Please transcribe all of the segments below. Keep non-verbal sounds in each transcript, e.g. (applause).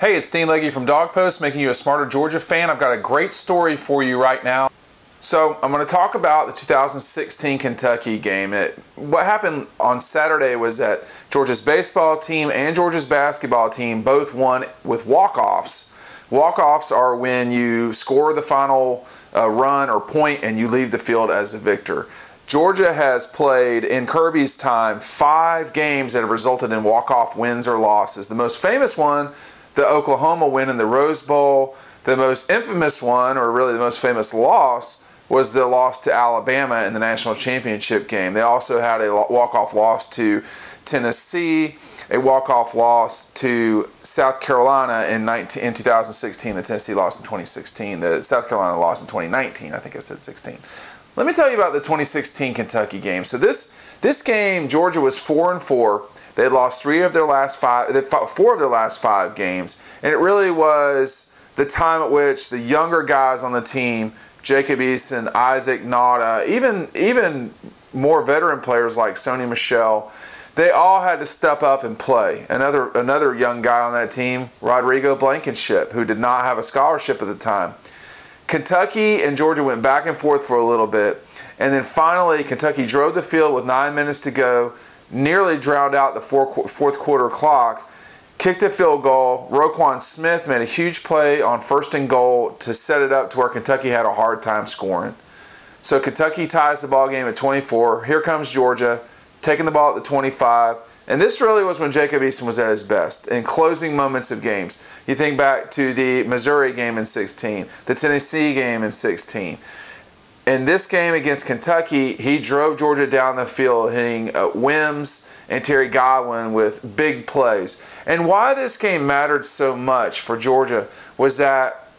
Hey, it's Dean Legge from DawgPost, making you a smarter Georgia fan. I've got a great story for you right now. So, I'm going to talk about the 2016 Kentucky game. It, what happened on Saturday was that Georgia's baseball team and Georgia's basketball team both won with walk offs. Walk offs are when you score the final uh, run or point and you leave the field as a victor. Georgia has played in Kirby's time five games that have resulted in walk off wins or losses. The most famous one the Oklahoma win in the Rose Bowl. The most infamous one, or really the most famous loss, was the loss to Alabama in the national championship game. They also had a walk-off loss to Tennessee, a walk-off loss to South Carolina in, 19, in 2016. The Tennessee lost in 2016. The South Carolina lost in 2019. I think I said 16. Let me tell you about the 2016 Kentucky game. So this this game, Georgia was four and four. They lost three of their last five, four of their last five games, and it really was the time at which the younger guys on the team, Jacob Eason, Isaac Nauta, even even more veteran players like Sony Michel, they all had to step up and play. Another another young guy on that team, Rodrigo Blankenship, who did not have a scholarship at the time. Kentucky and Georgia went back and forth for a little bit, and then finally Kentucky drove the field with nine minutes to go nearly drowned out the fourth quarter clock, kicked a field goal. Roquan Smith made a huge play on first and goal to set it up to where Kentucky had a hard time scoring. So Kentucky ties the ball game at 24. Here comes Georgia, taking the ball at the 25. And this really was when Jacob Eason was at his best in closing moments of games. You think back to the Missouri game in 16, the Tennessee game in 16 in this game against Kentucky, he drove Georgia down the field, hitting uh, Wims and Terry Godwin with big plays. And why this game mattered so much for Georgia was that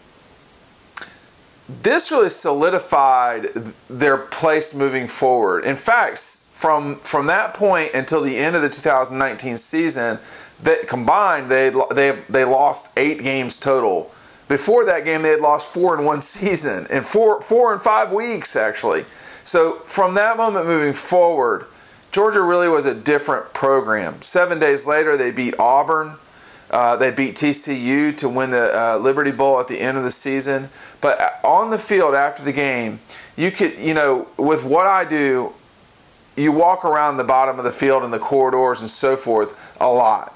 this really solidified their place moving forward. In fact, from from that point until the end of the 2019 season, that combined they they they lost eight games total before that game, they had lost four in one (laughs) season, in four, four in five weeks, actually. So from that moment moving forward, Georgia really was a different program. Seven days later, they beat Auburn. Uh, they beat TCU to win the uh, Liberty Bowl at the end of the season. But on the field after the game, you could, you know, with what I do, you walk around the bottom of the field and the corridors and so forth a lot.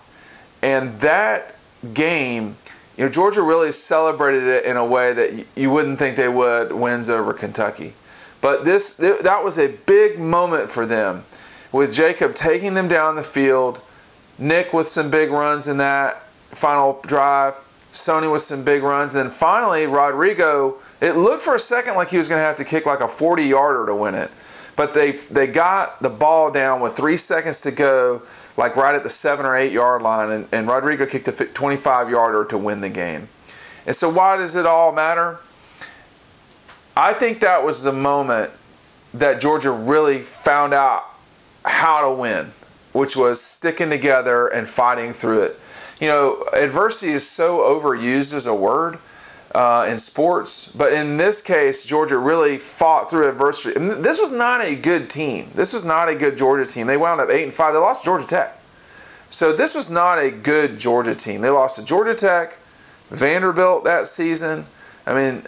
And that game you know, Georgia really celebrated it in a way that you wouldn't think they would wins over Kentucky. But this that was a big moment for them with Jacob taking them down the field, Nick with some big runs in that final drive, Sony with some big runs, and then finally Rodrigo, it looked for a second like he was going to have to kick like a 40-yarder to win it. But they they got the ball down with 3 seconds to go like right at the seven or eight yard line, and, and Rodrigo kicked a 25 yarder to win the game. And so, why does it all matter? I think that was the moment that Georgia really found out how to win, which was sticking together and fighting through it. You know, adversity is so overused as a word uh, in sports. But in this case, Georgia really fought through adversity. And this was not a good team. This was not a good Georgia team. They wound up eight and five. They lost Georgia Tech. So this was not a good Georgia team. They lost to Georgia Tech, Vanderbilt that season. I mean,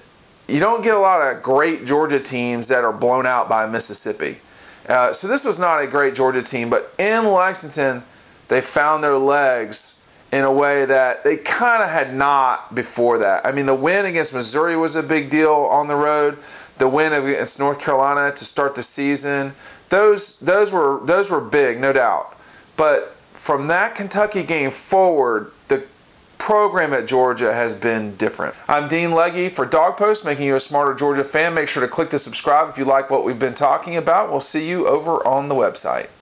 you don't get a lot of great Georgia teams that are blown out by Mississippi. Uh, so this was not a great Georgia team, but in Lexington, they found their legs in a way that they kind of had not before that. I mean, the win against Missouri was a big deal on the road. The win against North Carolina to start the season, those those were those were big, no doubt. But from that Kentucky game forward, the program at Georgia has been different. I'm Dean Legge for DawgPost, making you a smarter Georgia fan. Make sure to click to subscribe if you like what we've been talking about. We'll see you over on the website.